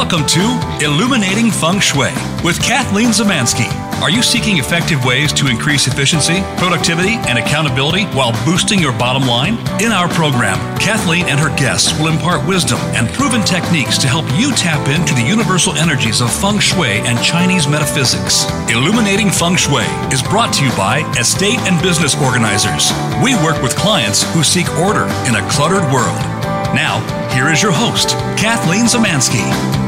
Welcome to Illuminating Feng Shui with Kathleen Zemansky. Are you seeking effective ways to increase efficiency, productivity, and accountability while boosting your bottom line? In our program, Kathleen and her guests will impart wisdom and proven techniques to help you tap into the universal energies of Feng Shui and Chinese metaphysics. Illuminating Feng Shui is brought to you by estate and business organizers. We work with clients who seek order in a cluttered world. Now, here is your host, Kathleen Zemansky.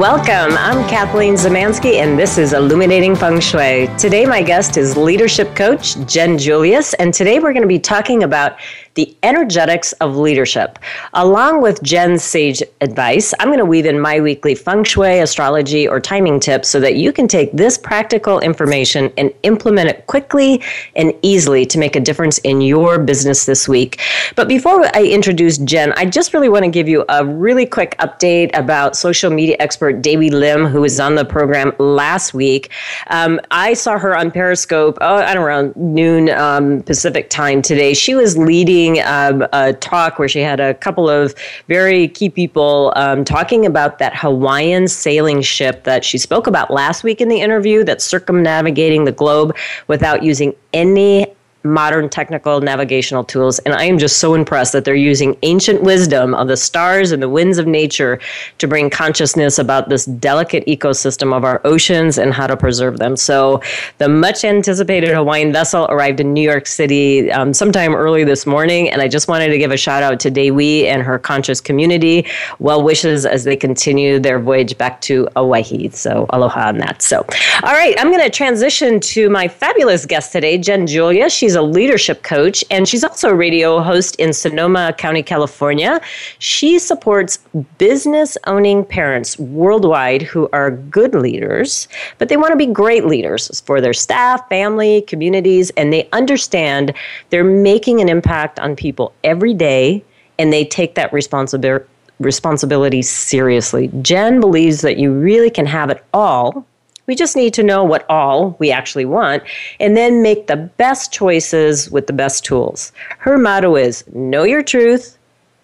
Welcome. I'm Kathleen Zemansky, and this is Illuminating Feng Shui. Today, my guest is leadership coach Jen Julius, and today we're going to be talking about the energetics of leadership. Along with Jen's sage advice, I'm going to weave in my weekly feng shui, astrology, or timing tips so that you can take this practical information and implement it quickly and easily to make a difference in your business this week. But before I introduce Jen, I just really want to give you a really quick update about social media expert Davy Lim, who was on the program last week. Um, I saw her on Periscope, know, around noon um, Pacific time today. She was leading um, a talk where she had a couple of very key people um, talking about that Hawaiian sailing ship that she spoke about last week in the interview that's circumnavigating the globe without using any modern technical navigational tools. And I am just so impressed that they're using ancient wisdom of the stars and the winds of nature to bring consciousness about this delicate ecosystem of our oceans and how to preserve them. So, the much anticipated Hawaiian vessel arrived in New York City um, sometime early this morning. And I just wanted to give a shout out to Dewi and her conscious community. Well wishes as they continue their voyage back to Oahu. So, aloha on that. So, all right, I'm going to transition to my fabulous guest today, Jen Julius. She's She's a leadership coach and she's also a radio host in Sonoma County, California. She supports business owning parents worldwide who are good leaders, but they want to be great leaders for their staff, family, communities, and they understand they're making an impact on people every day and they take that responsibility responsibility seriously. Jen believes that you really can have it all we just need to know what all we actually want and then make the best choices with the best tools. Her motto is know your truth,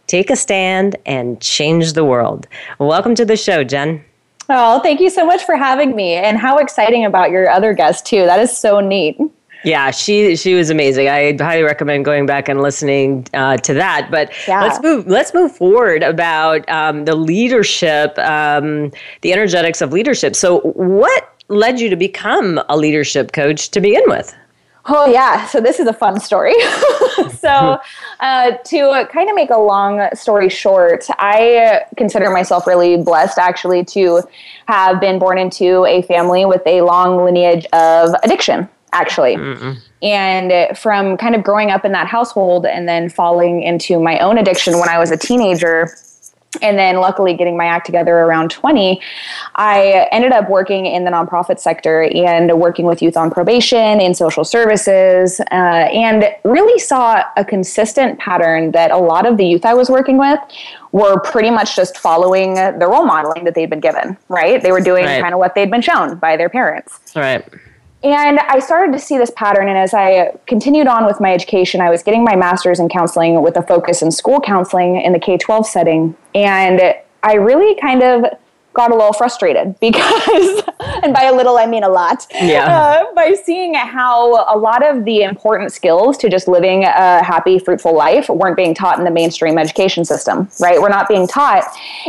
take a stand, and change the world. Welcome to the show, Jen. Oh, thank you so much for having me. And how exciting about your other guest, too. That is so neat. Yeah, she she was amazing. I highly recommend going back and listening uh, to that. But yeah. let's move let's move forward about um, the leadership, um, the energetics of leadership. So, what led you to become a leadership coach to begin with? Oh, yeah. So, this is a fun story. so, uh, to kind of make a long story short, I consider myself really blessed actually to have been born into a family with a long lineage of addiction actually. Mm-mm. And from kind of growing up in that household and then falling into my own addiction when I was a teenager, and then luckily getting my act together around 20 i ended up working in the nonprofit sector and working with youth on probation in social services uh, and really saw a consistent pattern that a lot of the youth i was working with were pretty much just following the role modeling that they'd been given right they were doing right. kind of what they'd been shown by their parents right and I started to see this pattern. And as I continued on with my education, I was getting my master's in counseling with a focus in school counseling in the K 12 setting. And I really kind of got a little frustrated because, and by a little I mean a lot, yeah. Uh, by seeing how a lot of the important skills to just living a happy, fruitful life weren't being taught in the mainstream education system, right? We're not being taught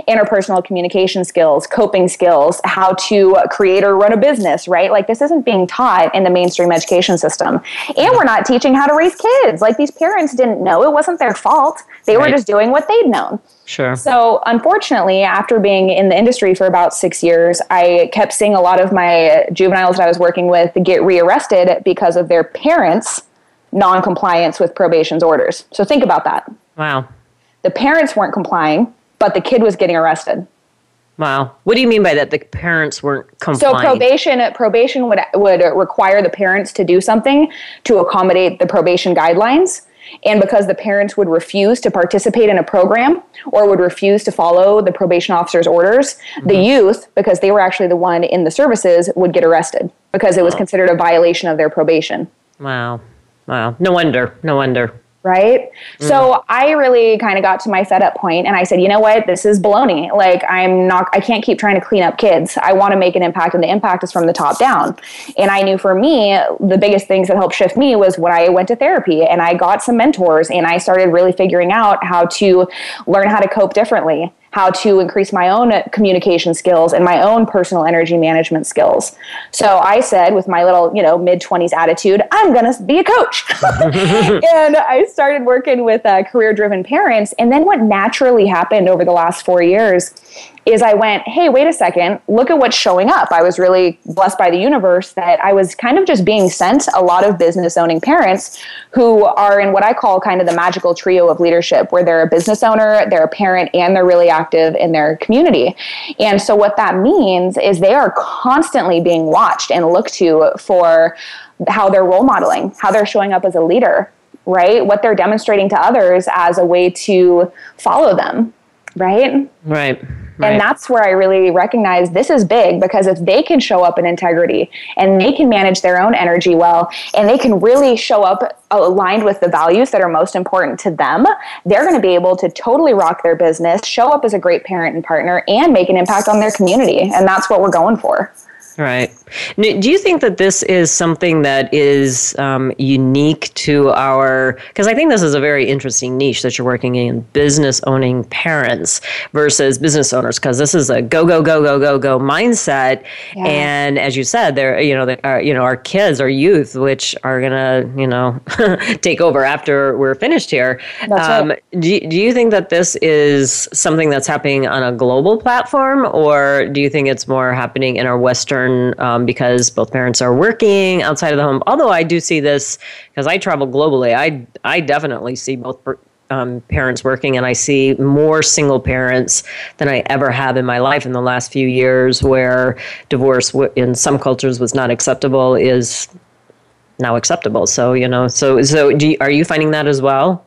interpersonal communication skills, coping skills, how to create or run a business, right? Like this isn't being taught in the mainstream education system. And we're not teaching how to raise kids. Like these parents didn't know, it wasn't their fault. They right. were just doing what they'd known. Sure. So, unfortunately, after being in the industry for about six years, I kept seeing a lot of my juveniles that I was working with get rearrested because of their parents non-compliance with probation's orders. So think about that. Wow. The parents weren't complying, but the kid was getting arrested. Wow. What do you mean by that? The parents weren't complying. So probation probation would would require the parents to do something to accommodate the probation guidelines. And because the parents would refuse to participate in a program or would refuse to follow the probation officer's orders, mm-hmm. the youth, because they were actually the one in the services, would get arrested because it was considered a violation of their probation. Wow. Wow. No wonder. No wonder right? Mm. So I really kind of got to my fed up point and I said, you know what, this is baloney. Like I'm not I can't keep trying to clean up kids. I want to make an impact and the impact is from the top down. And I knew for me, the biggest things that helped shift me was when I went to therapy and I got some mentors and I started really figuring out how to learn how to cope differently how to increase my own communication skills and my own personal energy management skills. So I said, with my little, you know, mid 20s attitude, I'm going to be a coach. and I started working with uh, career driven parents. And then what naturally happened over the last four years is I went, hey, wait a second, look at what's showing up. I was really blessed by the universe that I was kind of just being sent a lot of business owning parents who are in what I call kind of the magical trio of leadership, where they're a business owner, they're a parent, and they're really active in their community. And so what that means is they are constantly being watched and looked to for how they're role modeling, how they're showing up as a leader, right? What they're demonstrating to others as a way to follow them, right? Right. Right. And that's where I really recognize this is big because if they can show up in integrity and they can manage their own energy well and they can really show up aligned with the values that are most important to them, they're going to be able to totally rock their business, show up as a great parent and partner, and make an impact on their community. And that's what we're going for. Right. Do you think that this is something that is um, unique to our? Because I think this is a very interesting niche that you're working in business owning parents versus business owners. Because this is a go go go go go go mindset, yeah. and as you said, they're you know our you know our kids, our youth, which are gonna you know take over after we're finished here. That's um, right. do, do you think that this is something that's happening on a global platform, or do you think it's more happening in our Western um, because both parents are working outside of the home. Although I do see this because I travel globally, I I definitely see both. Um, parents working, and I see more single parents than I ever have in my life in the last few years, where divorce w- in some cultures was not acceptable is now acceptable. So you know, so so you, are you finding that as well?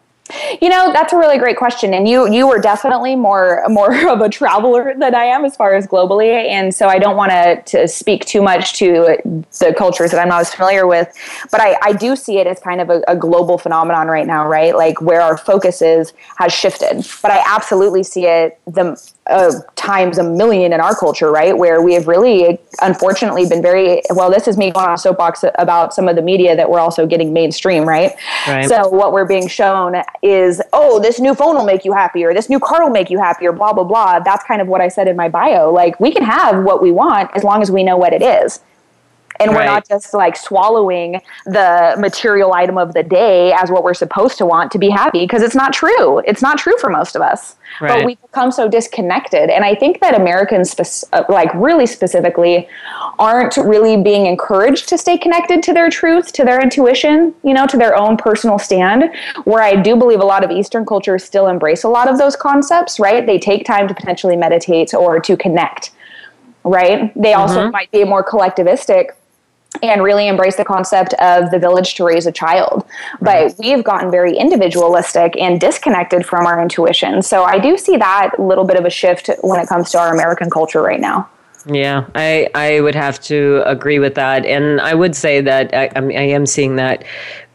You know, that's a really great question, and you you were definitely more more of a traveler than I am as far as globally, and so I don't want to to speak too much to the cultures that I'm not as familiar with, but I I do see it as kind of a, a global phenomenon right now, right? Like where our focus is has shifted, but I absolutely see it the uh, times a million in our culture, right? Where we have really, unfortunately, been very well. This is me going on a soapbox about some of the media that we're also getting mainstream, right? right? So what we're being shown is, oh, this new phone will make you happier, this new car will make you happier, blah blah blah. That's kind of what I said in my bio. Like we can have what we want as long as we know what it is and right. we're not just like swallowing the material item of the day as what we're supposed to want to be happy because it's not true it's not true for most of us right. but we become so disconnected and i think that americans spe- uh, like really specifically aren't really being encouraged to stay connected to their truth to their intuition you know to their own personal stand where i do believe a lot of eastern cultures still embrace a lot of those concepts right they take time to potentially meditate or to connect right they also mm-hmm. might be more collectivistic and really embrace the concept of the village to raise a child. But we've gotten very individualistic and disconnected from our intuition. So I do see that little bit of a shift when it comes to our American culture right now. Yeah, I, I would have to agree with that. And I would say that I, I, mean, I am seeing that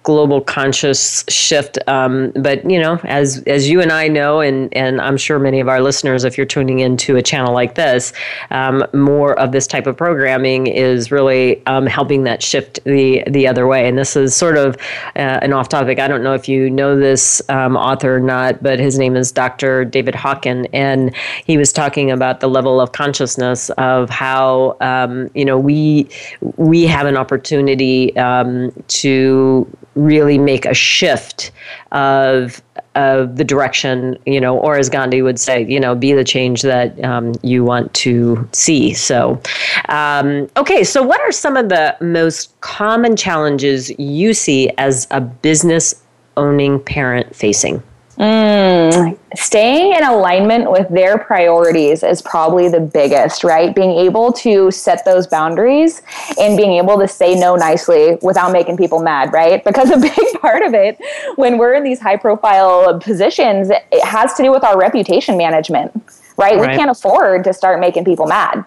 global conscious shift. Um, but you know, as as you and I know, and and I'm sure many of our listeners, if you're tuning into a channel like this, um, more of this type of programming is really um, helping that shift the the other way. And this is sort of uh, an off topic. I don't know if you know this um, author or not, but his name is Dr. David Hawkins, and he was talking about the level of consciousness of how um, you know we we have an opportunity um, to really make a shift of of the direction, you know, or as Gandhi would say, you know, be the change that um, you want to see. So, um, okay, so what are some of the most common challenges you see as a business owning parent facing? Mm, staying in alignment with their priorities is probably the biggest, right? Being able to set those boundaries and being able to say no nicely without making people mad, right? Because a big part of it when we're in these high profile positions, it has to do with our reputation management, right? right. We can't afford to start making people mad.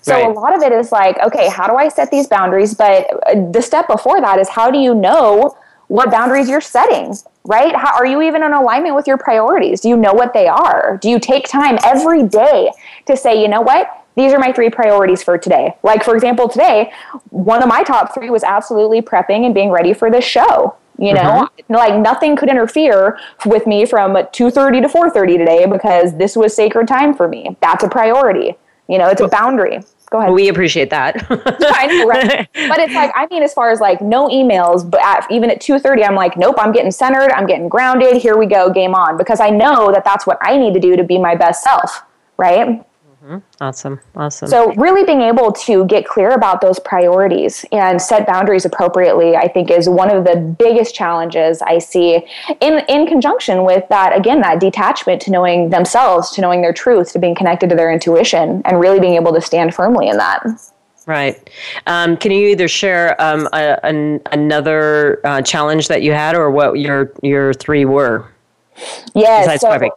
So right. a lot of it is like, okay, how do I set these boundaries? But the step before that is how do you know what boundaries you're setting? Right? How, are you even in alignment with your priorities? Do you know what they are? Do you take time every day to say, you know what? These are my three priorities for today. Like, for example, today, one of my top three was absolutely prepping and being ready for this show you know mm-hmm. like nothing could interfere with me from 2.30 to 4.30 today because this was sacred time for me that's a priority you know it's a boundary go ahead. We appreciate that. Know, right? But it's like I mean, as far as like no emails, but at, even at two thirty, I'm like, nope, I'm getting centered, I'm getting grounded. Here we go, game on, because I know that that's what I need to do to be my best self, right? Mm-hmm. Awesome. Awesome. So, really being able to get clear about those priorities and set boundaries appropriately, I think, is one of the biggest challenges I see in, in conjunction with that, again, that detachment to knowing themselves, to knowing their truth, to being connected to their intuition, and really being able to stand firmly in that. Right. Um, can you either share um, a, an, another uh, challenge that you had or what your, your three were? Yes. So,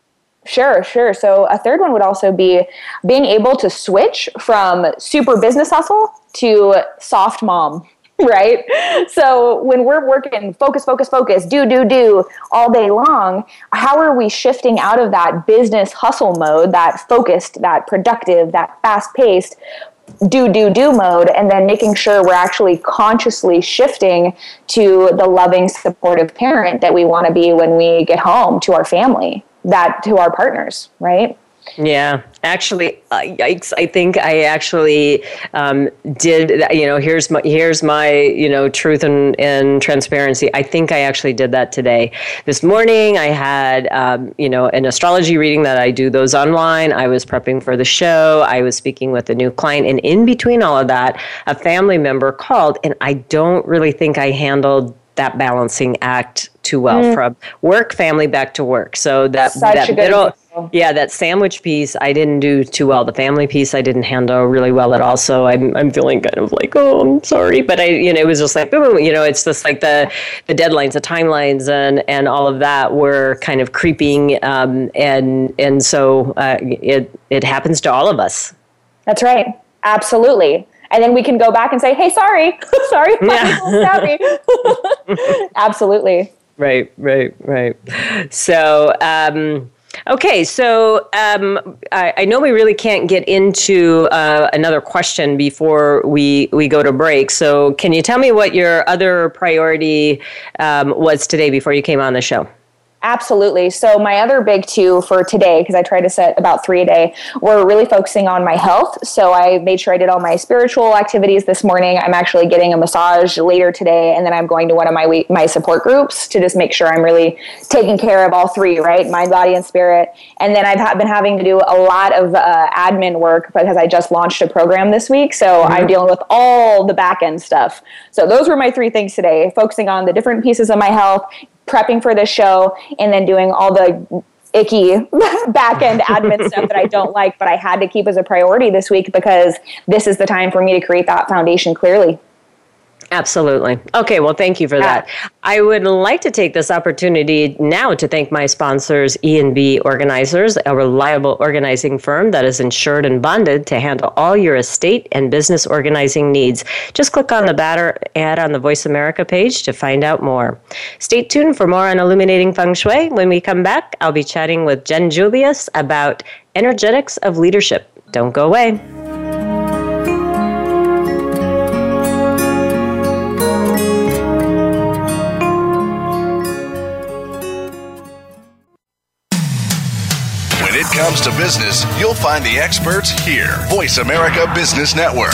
Sure, sure. So a third one would also be being able to switch from super business hustle to soft mom, right? So when we're working focus, focus, focus, do, do, do all day long, how are we shifting out of that business hustle mode, that focused, that productive, that fast paced, do, do, do mode, and then making sure we're actually consciously shifting to the loving, supportive parent that we want to be when we get home to our family? That to our partners, right? Yeah, actually, uh, yikes! I think I actually um, did. You know, here's my here's my you know truth and, and transparency. I think I actually did that today. This morning, I had um, you know an astrology reading that I do those online. I was prepping for the show. I was speaking with a new client, and in between all of that, a family member called, and I don't really think I handled that balancing act too well mm. from work family back to work. So that Such that middle example. yeah that sandwich piece i didn't do too well. The family piece i didn't handle really well at all. So i'm, I'm feeling kind of like oh i'm sorry. But i you know it was just like boom, you know it's just like the the deadlines the timelines and and all of that were kind of creeping um, and and so uh, it it happens to all of us. That's right. Absolutely and then we can go back and say, "Hey, sorry, sorry, yeah. Absolutely. Right, right, right. So. Um, Okay, so um, I, I, know we really can't get into uh, another question before we, we go to break. So, can you tell me what your other priority um, was today before you came on the show? Absolutely. So my other big two for today, because I try to set about three a day, were really focusing on my health. So I made sure I did all my spiritual activities this morning. I'm actually getting a massage later today, and then I'm going to one of my my support groups to just make sure I'm really taking care of all three, right, mind, body, and spirit. And then I've been having to do a lot of uh, admin work because I just launched a program this week. So mm-hmm. I'm dealing with all the back end stuff. So those were my three things today: focusing on the different pieces of my health, prepping for this show and then doing all the icky back end admin stuff that I don't like, but I had to keep as a priority this week because this is the time for me to create that foundation clearly. Absolutely. Okay, well, thank you for that. I would like to take this opportunity now to thank my sponsors, E&B Organizers, a reliable organizing firm that is insured and bonded to handle all your estate and business organizing needs. Just click on the banner ad on the Voice America page to find out more. Stay tuned for more on illuminating feng shui. When we come back, I'll be chatting with Jen Julius about energetics of leadership. Don't go away. Comes to business, you'll find the experts here. Voice America Business Network.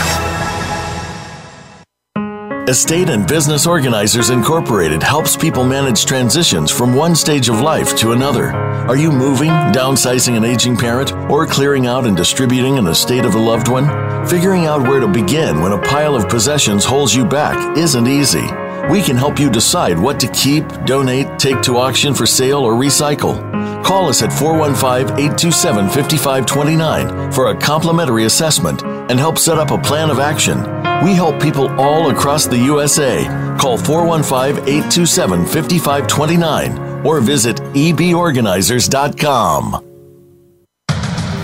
Estate and Business Organizers Incorporated helps people manage transitions from one stage of life to another. Are you moving, downsizing an aging parent, or clearing out and distributing an estate of a loved one? Figuring out where to begin when a pile of possessions holds you back isn't easy. We can help you decide what to keep, donate, take to auction for sale, or recycle. Call us at 415 827 5529 for a complimentary assessment and help set up a plan of action. We help people all across the USA. Call 415 827 5529 or visit eborganizers.com.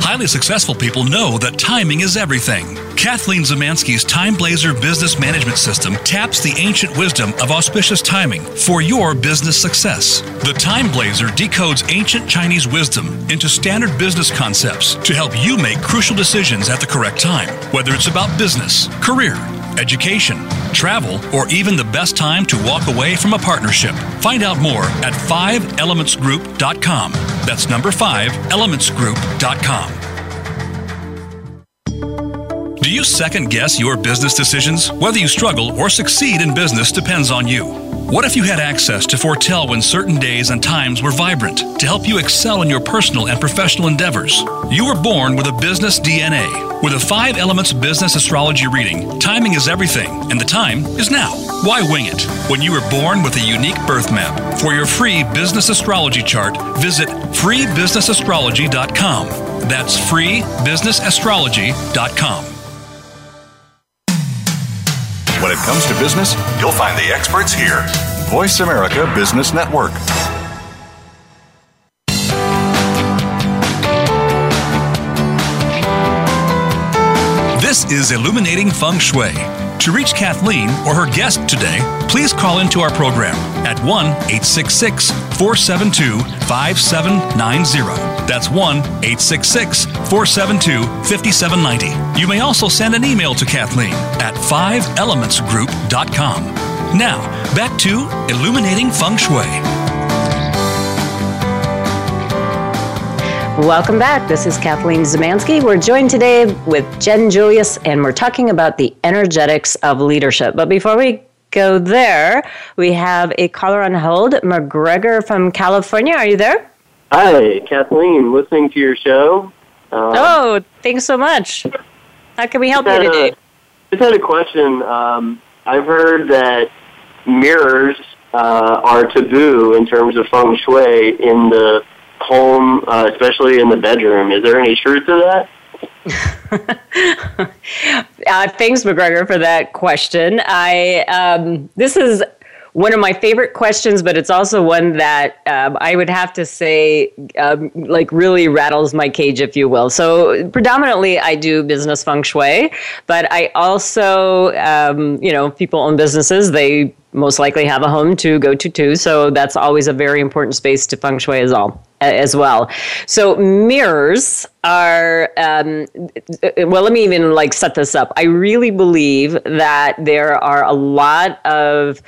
Highly successful people know that timing is everything. Kathleen Zemansky's Time Blazer business management system taps the ancient wisdom of auspicious timing for your business success. The Time Blazer decodes ancient Chinese wisdom into standard business concepts to help you make crucial decisions at the correct time, whether it's about business, career, education, travel, or even the best time to walk away from a partnership. Find out more at 5elementsgroup.com. That's number 5elementsgroup.com. Do you second guess your business decisions? Whether you struggle or succeed in business depends on you. What if you had access to foretell when certain days and times were vibrant to help you excel in your personal and professional endeavors? You were born with a business DNA. With a five elements business astrology reading, timing is everything, and the time is now. Why wing it when you were born with a unique birth map? For your free business astrology chart, visit freebusinessastrology.com. That's freebusinessastrology.com. When it comes to business, you'll find the experts here. Voice America Business Network. This is Illuminating Feng Shui. To reach Kathleen or her guest today, please call into our program at 1 866 472 5790. That's 1 866 472 5790. You may also send an email to Kathleen at 5elementsgroup.com. Now, back to Illuminating Feng Shui. Welcome back. This is Kathleen Zemansky. We're joined today with Jen Julius, and we're talking about the energetics of leadership. But before we go there, we have a caller on hold, McGregor from California. Are you there? Hi, Kathleen. Listening to your show. Um, oh, thanks so much. How can we help you today? A, just had a question. Um, I've heard that mirrors uh, are taboo in terms of feng shui in the home, uh, especially in the bedroom. Is there any truth to that? uh, thanks, McGregor, for that question. I um, this is one of my favorite questions, but it's also one that um, I would have to say, um, like, really rattles my cage, if you will. So, predominantly, I do business feng shui, but I also, um, you know, people own businesses. They most likely have a home to go to too. So that's always a very important space to feng shui as all as well. So mirrors are um, well. Let me even like set this up. I really believe that there are a lot of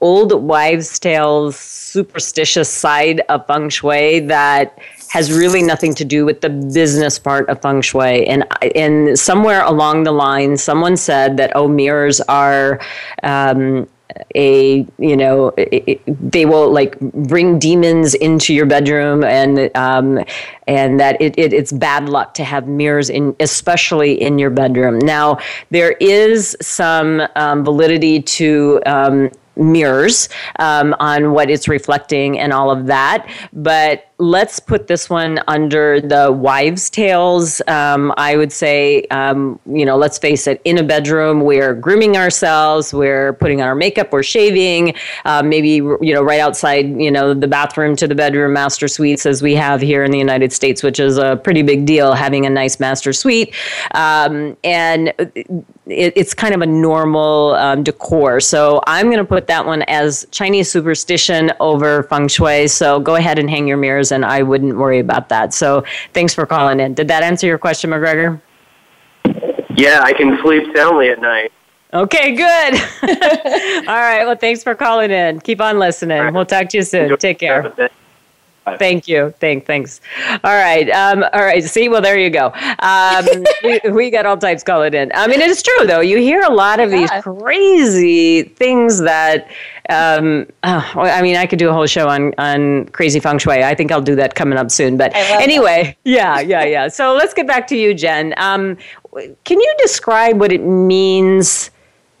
old wives' tales, superstitious side of feng shui that has really nothing to do with the business part of feng shui. And and somewhere along the line, someone said that oh, mirrors are um, a you know it, they will like bring demons into your bedroom and um, and that it, it, it's bad luck to have mirrors in especially in your bedroom now there is some um, validity to um, mirrors um, on what it's reflecting and all of that. But let's put this one under the wives' tales. Um, I would say, um, you know, let's face it, in a bedroom, we're grooming ourselves, we're putting on our makeup, we're shaving, uh, maybe, you know, right outside, you know, the bathroom to the bedroom master suites as we have here in the United States, which is a pretty big deal, having a nice master suite. Um, and it, it's kind of a normal um, decor. So I'm going to put that one as Chinese superstition over feng shui. So go ahead and hang your mirrors, and I wouldn't worry about that. So thanks for calling in. Did that answer your question, McGregor? Yeah, I can sleep soundly at night. Okay, good. All right. Well, thanks for calling in. Keep on listening. Right. We'll talk to you soon. Enjoy Take care. Thank you. Thank, thanks. All right. Um, all right. See, well, there you go. Um, we, we got all types calling in. I mean, it's true, though. You hear a lot of yeah. these crazy things that, um, oh, I mean, I could do a whole show on, on crazy feng shui. I think I'll do that coming up soon. But anyway, that. yeah, yeah, yeah. So let's get back to you, Jen. Um, can you describe what it means,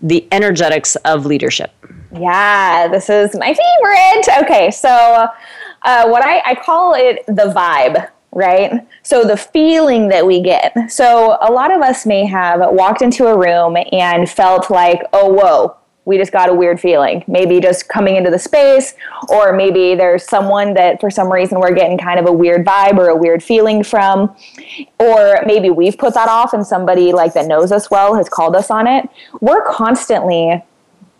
the energetics of leadership? Yeah, this is my favorite. Okay, so uh, what I, I call it the vibe right? So the feeling that we get. So a lot of us may have walked into a room and felt like, oh, whoa, we just got a weird feeling. Maybe just coming into the space, or maybe there's someone that for some reason we're getting kind of a weird vibe or a weird feeling from, or maybe we've put that off and somebody like that knows us well has called us on it. We're constantly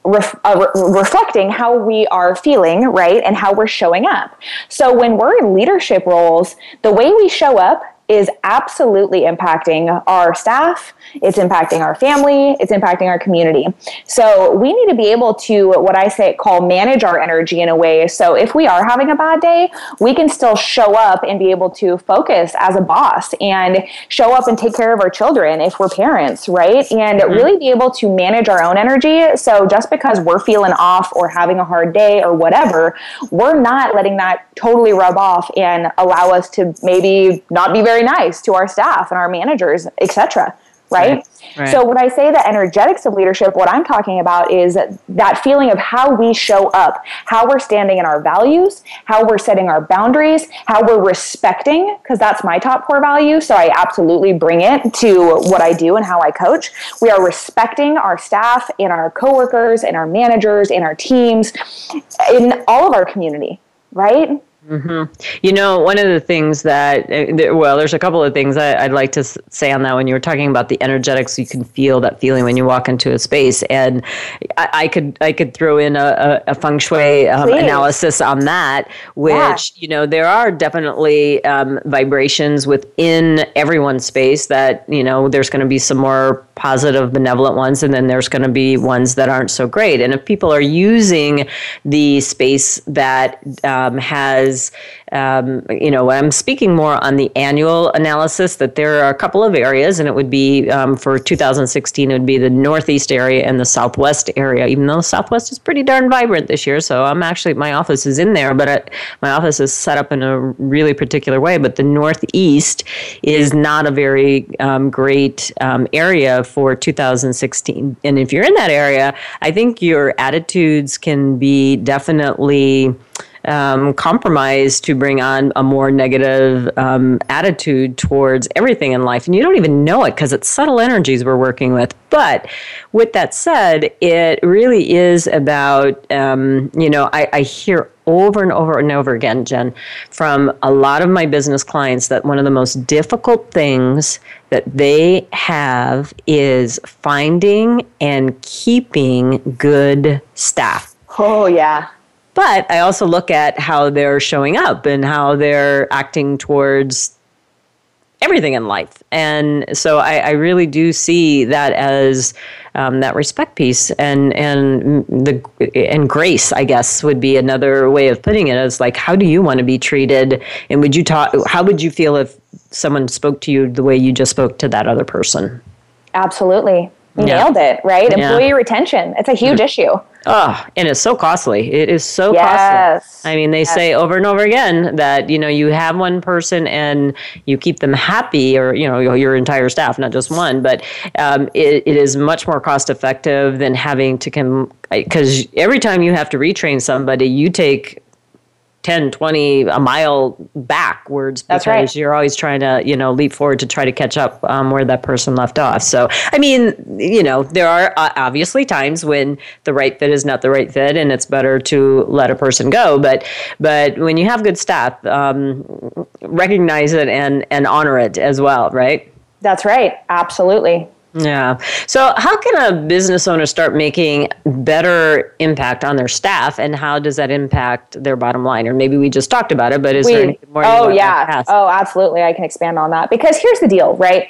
ref, uh, re- reflecting how we are feeling, right, and how we're showing up. So when we're in leadership roles, the way we show up is absolutely impacting our staff, it's impacting our family, it's impacting our community. So we need to be able to, what I say, call manage our energy in a way. So if we are having a bad day, we can still show up and be able to focus as a boss and show up and take care of our children if we're parents, right? And mm-hmm. really be able to manage our own energy. So just because we're feeling off or having a hard day or whatever, we're not letting that totally rub off and allow us to maybe not be very very nice to our staff and our managers, etc. Right? right? Right. So when I say the energetics of leadership, what I'm talking about is that feeling of how we show up, how we're standing in our values, how we're setting our boundaries, how we're respecting, because that's my top core value. So I absolutely bring it to what I do and how I coach. We are respecting our staff and our coworkers and our managers and our teams in all of our community, right? Mm-hmm. You know, one of the things that, uh, well, there's a couple of things I, would like to say on that. When you were talking about the energetics, you can feel that feeling when you walk into a space, and I, I could I could throw in a, a, a feng shui um, analysis on that, which yeah. you know there are definitely um, vibrations within everyone's space that you know there's going to be some more positive, benevolent ones, and then there's going to be ones that aren't so great. And if people are using the space that um, has, um, you know, I'm speaking more on the annual analysis, that there are a couple of areas, and it would be um, for 2016, it would be the Northeast area and the Southwest area, even though the Southwest is pretty darn vibrant this year. So I'm actually, my office is in there, but I, my office is set up in a really particular way. But the Northeast is not a very um, great um, area for 2016. And if you're in that area, I think your attitudes can be definitely um, compromised to bring on a more negative um, attitude towards everything in life. And you don't even know it because it's subtle energies we're working with. But with that said, it really is about, um, you know, I, I hear over and over and over again, Jen, from a lot of my business clients that one of the most difficult things that they have is finding and keeping good staff. Oh, yeah. But I also look at how they're showing up and how they're acting towards everything in life. And so I, I really do see that as um, that respect piece and and the and grace, I guess, would be another way of putting it. As like, how do you want to be treated? And would you talk? How would you feel if someone spoke to you the way you just spoke to that other person? Absolutely. Yeah. nailed it, right? Yeah. Employee retention. It's a huge mm-hmm. issue. Oh, and it's so costly. It is so yes. costly. I mean, they yes. say over and over again that, you know, you have one person and you keep them happy or, you know, your entire staff, not just one, but um, it, it is much more cost effective than having to come, because every time you have to retrain somebody, you take 10 20 a mile backwards because right. you're always trying to you know leap forward to try to catch up um, where that person left off. So i mean you know there are uh, obviously times when the right fit is not the right fit and it's better to let a person go. But but when you have good staff um, recognize it and and honor it as well right? That's right. Absolutely Yeah. So, how can a business owner start making better impact on their staff, and how does that impact their bottom line? Or maybe we just talked about it, but is we, there anything more? Oh yeah. Oh, absolutely. I can expand on that because here's the deal, right?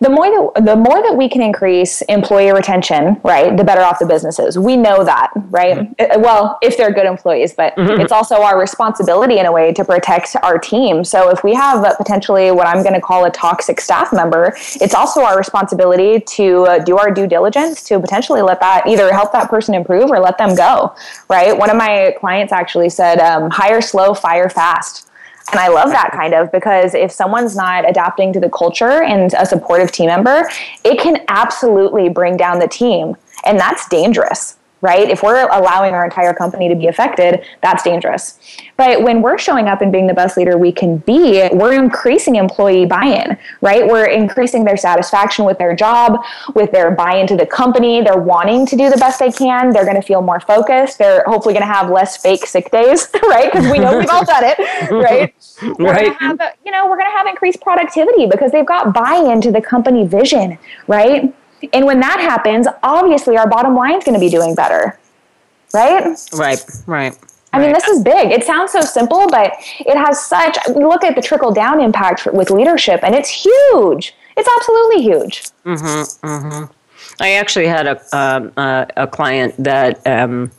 The more that the more that we can increase employee retention, right, the better off the business is. We know that, right? Mm-hmm. Well, if they're good employees, but mm-hmm. it's also our responsibility in a way to protect our team. So, if we have potentially what I'm going to call a toxic staff member, it's also our responsibility to uh, do our due diligence to potentially let that either help that person improve or let them go, right? One of my clients actually said, um, hire slow, fire fast. And I love that kind of because if someone's not adapting to the culture and a supportive team member, it can absolutely bring down the team. And that's dangerous right? If we're allowing our entire company to be affected, that's dangerous. But when we're showing up and being the best leader we can be, we're increasing employee buy in, right? We're increasing their satisfaction with their job, with their buy into the company. They're wanting to do the best they can. They're going to feel more focused. They're hopefully going to have less fake sick days, right? Because we know we've all done it, right? We're right. Have, you know, we're going to have increased productivity because they've got buy into the company vision, right? And when that happens, obviously our bottom line is going to be doing better. Right? Right, right. I mean, this is big. It sounds so simple, but it has such. Look at the trickle down impact with leadership, and it's huge. It's absolutely huge. Mm-hmm. Mm-hmm. I actually had a um, uh, a client that um,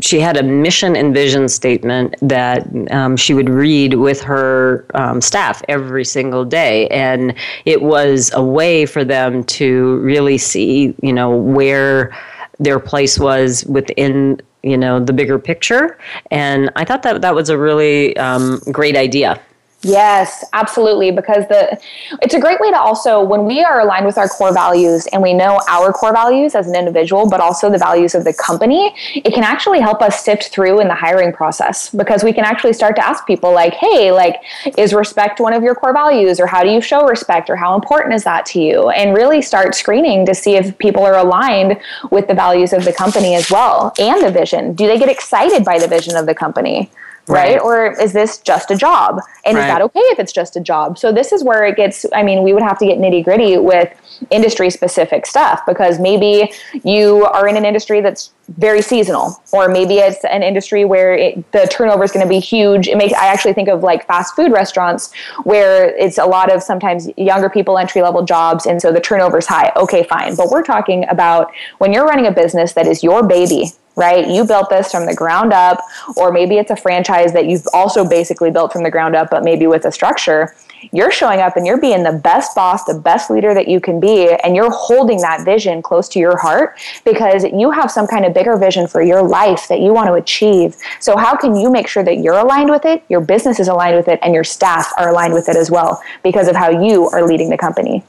she had a mission and vision statement that um, she would read with her um, staff every single day. And it was a way for them to really see you know where their place was within you know the bigger picture. And i thought that that was a really um, great idea Yes, absolutely. Because the it's a great way to also when we are aligned with our core values and we know our core values as an individual, but also the values of the company, it can actually help us sift through in the hiring process because we can actually start to ask people like, hey, like, is respect one of your core values? Or how do you show respect? Or how important is that to you? And really start screening to see if people are aligned with the values of the company as well and the vision. Do they get excited by the vision of the company? Right? right? Or is this just a job? And right. is that okay if it's just a job? So this is where it gets, I mean, we would have to get nitty gritty with industry specific stuff because maybe you are in an industry that's very seasonal or maybe it's an industry where it, the turnover is going to be huge it makes i actually think of like fast food restaurants where it's a lot of sometimes younger people entry level jobs and so the turnover is high okay fine but we're talking about when you're running a business that is your baby right? You built this from the ground up, or maybe it's a franchise that you've also basically built from the ground up, but maybe with a structure. You're showing up and you're being the best boss, the best leader that you can be, and you're holding that vision close to your heart because you have some kind of bigger vision for your life that you want to achieve. So, how can you make sure that you're aligned with it, your business is aligned with it, and your staff are aligned with it as well because of how you are leading the company?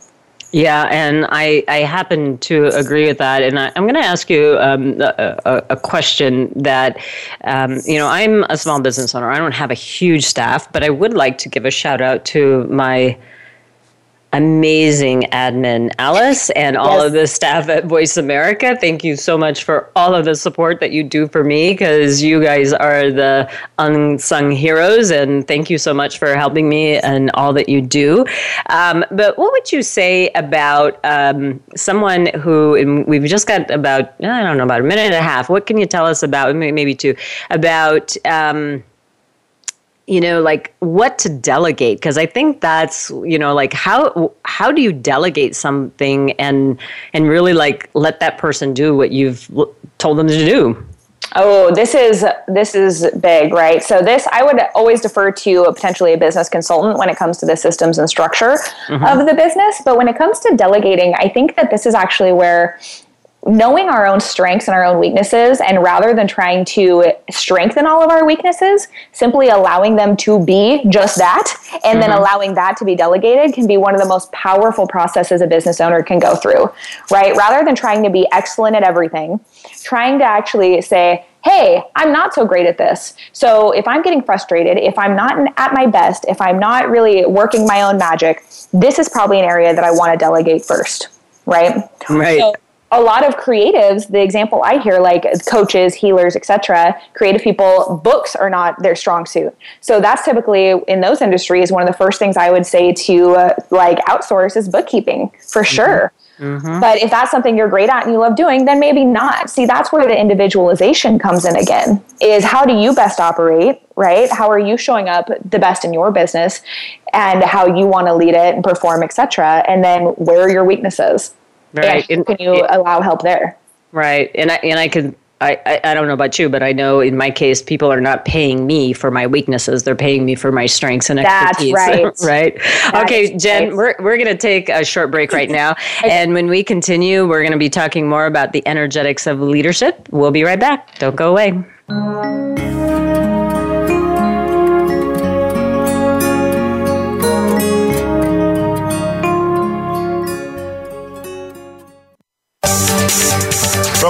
Yeah, and I, I happen to agree with that. And I, am going to ask you um, a, a, question that, um, you know, I'm a small business owner. I don't have a huge staff, but I would like to give a shout out to my amazing admin, Alice, and all yes. of the staff at Voice America. Thank you so much for all of the support that you do for me because you guys are the unsung heroes. And thank you so much for helping me and all that you do. Um, but what would you say about um, someone who we've just got about, I don't know, about a minute and a half? What can you tell us about, maybe two, about? Um, you know like what to delegate because i think that's you know like how how do you delegate something and and really like let that person do what you've told them to do Oh, this is this is big, right? So this I would always defer to a, potentially a business consultant when it comes to the systems and structure mm-hmm. of the business. But when it comes to delegating, I think that this is actually where knowing our own strengths and our own weaknesses, and rather than trying to strengthen all of our weaknesses, simply allowing them to be just that, and mm-hmm. then allowing that to be delegated can be one of the most powerful processes a business owner can go through, right? Rather than trying to be excellent at everything, trying to actually say, hey, I'm not so great at this. So if I'm getting frustrated, if I'm not at my best, if I'm not really working my own magic, this is probably an area that I want to delegate first, right? Right. So a lot of creatives the example i hear like coaches healers etc creative people books are not their strong suit. So that's typically in those industries one of the first things i would say to uh, like outsource is bookkeeping for mm-hmm. sure. Mm-hmm. but if that's something you're great at and you love doing then maybe not. See that's where the individualization comes in again is how do you best operate right? How are you showing up the best in your business and how you want to lead it and perform etc and then where are your weaknesses Right. And can you allow help there? Right. And I and I could I, I, I don't know about you, but I know in my case, people are not paying me for my weaknesses. They're paying me for my strengths and expertise. That's right. right? That's okay, Jen, right. we're, we're going to take a short break right now. and when we continue, we're going to be talking more about the energetics of leadership. We'll be right back. Don't go away.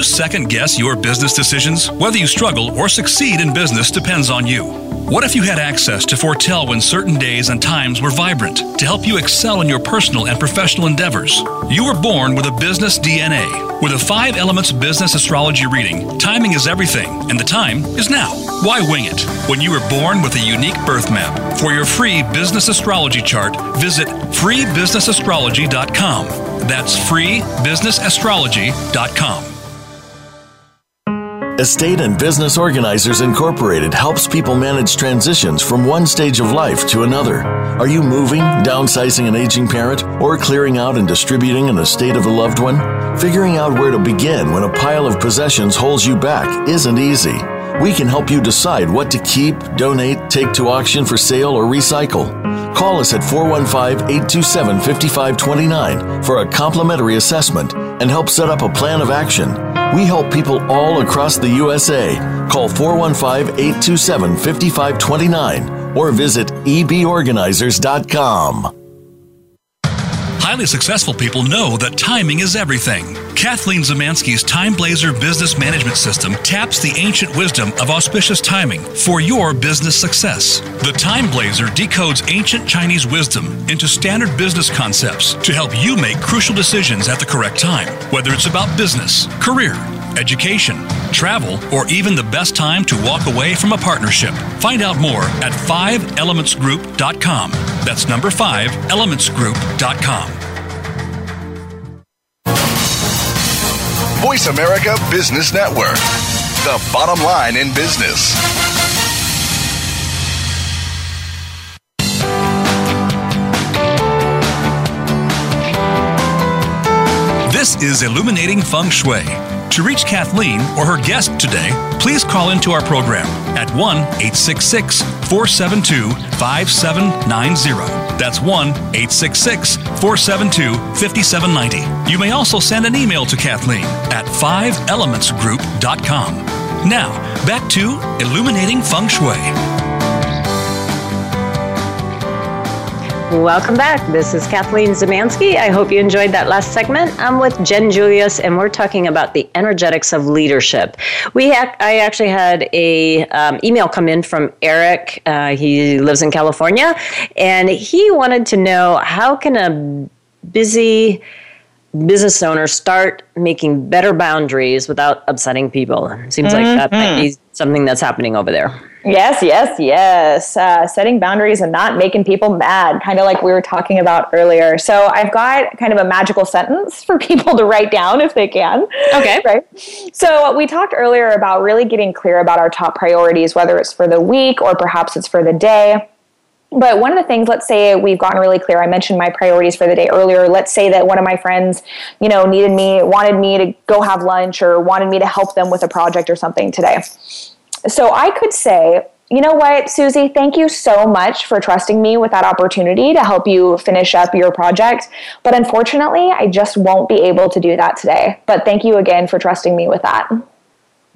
You second guess your business decisions? Whether you struggle or succeed in business depends on you. What if you had access to foretell when certain days and times were vibrant to help you excel in your personal and professional endeavors? You were born with a business DNA. With a five elements business astrology reading, timing is everything, and the time is now. Why wing it? When you were born with a unique birth map. For your free business astrology chart, visit freebusinessastrology.com. That's freebusinessastrology.com. Estate and Business Organizers Incorporated helps people manage transitions from one stage of life to another. Are you moving, downsizing an aging parent, or clearing out and distributing an estate of a loved one? Figuring out where to begin when a pile of possessions holds you back isn't easy. We can help you decide what to keep, donate, take to auction for sale, or recycle. Call us at 415 827 5529 for a complimentary assessment and help set up a plan of action. We help people all across the USA. Call 415 827 5529 or visit eborganizers.com. Highly successful people know that timing is everything. Kathleen Zemansky's Time Blazer business management system taps the ancient wisdom of auspicious timing for your business success. The Time Blazer decodes ancient Chinese wisdom into standard business concepts to help you make crucial decisions at the correct time, whether it's about business, career, education, travel, or even the best time to walk away from a partnership. Find out more at 5elementsgroup.com. That's number 5 Voice America Business Network. The bottom line in business. This is Illuminating Feng Shui to reach Kathleen or her guest today, please call into our program at 1 866 472 5790. That's 1 866 472 5790. You may also send an email to Kathleen at 5elementsgroup.com. Now, back to Illuminating Feng Shui. Welcome back. This is Kathleen Zemansky. I hope you enjoyed that last segment. I'm with Jen Julius, and we're talking about the energetics of leadership. We ha- I actually had a um, email come in from Eric. Uh, he lives in California, and he wanted to know how can a busy business owner start making better boundaries without upsetting people? Seems mm-hmm. like that might be something that's happening over there. Yes, yes, yes. Uh, setting boundaries and not making people mad, kind of like we were talking about earlier. So I've got kind of a magical sentence for people to write down if they can. Okay. Right. So we talked earlier about really getting clear about our top priorities, whether it's for the week or perhaps it's for the day. But one of the things, let's say we've gotten really clear. I mentioned my priorities for the day earlier. Let's say that one of my friends, you know, needed me, wanted me to go have lunch or wanted me to help them with a project or something today so I could say, you know what, Susie, thank you so much for trusting me with that opportunity to help you finish up your project. But unfortunately, I just won't be able to do that today. But thank you again for trusting me with that.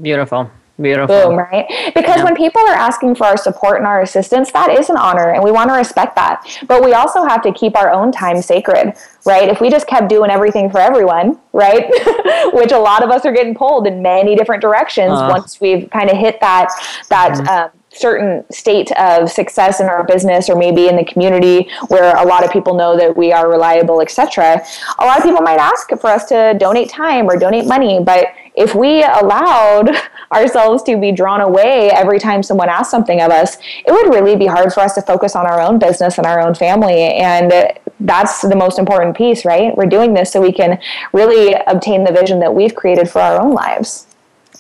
Beautiful. Beautiful. Boom, right? Because yeah. when people are asking for our support and our assistance, that is an honor and we want to respect that. But we also have to keep our own time sacred, right? If we just kept doing everything for everyone, right? Which a lot of us are getting pulled in many different directions uh, once we've kind of hit that that mm-hmm. um, certain state of success in our business or maybe in the community where a lot of people know that we are reliable etc a lot of people might ask for us to donate time or donate money but if we allowed ourselves to be drawn away every time someone asks something of us it would really be hard for us to focus on our own business and our own family and that's the most important piece right we're doing this so we can really obtain the vision that we've created for our own lives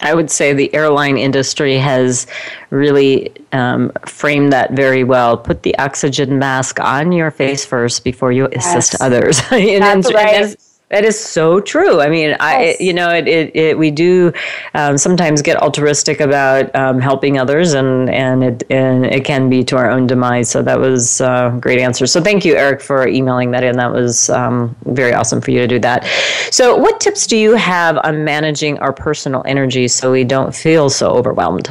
I would say the airline industry has really um, framed that very well. Put the oxygen mask on your face first before you yes. assist others. and, That's and, right. And that is so true. I mean, yes. I you know it, it, it we do um, sometimes get altruistic about um, helping others, and and it and it can be to our own demise. So that was a great answer. So thank you, Eric, for emailing that in. That was um, very awesome for you to do that. So, what tips do you have on managing our personal energy so we don't feel so overwhelmed?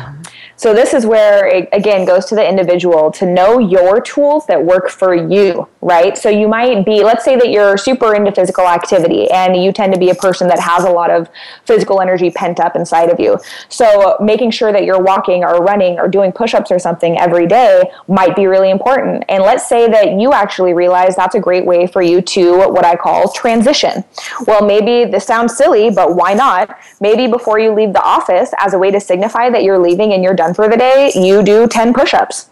So this is where it again goes to the individual to know your tools that work for you, right? So you might be, let's say that you're super into physical activity and you tend to be a person that has a lot of physical energy pent up inside of you. So making sure that you're walking or running or doing push-ups or something every day might be really important. And let's say that you actually realize that's a great way for you to what I call transition. Well, maybe this sounds silly, but why not? Maybe before you leave the office as a way to signify that you're leaving and you're done for the day, you do 10 push ups.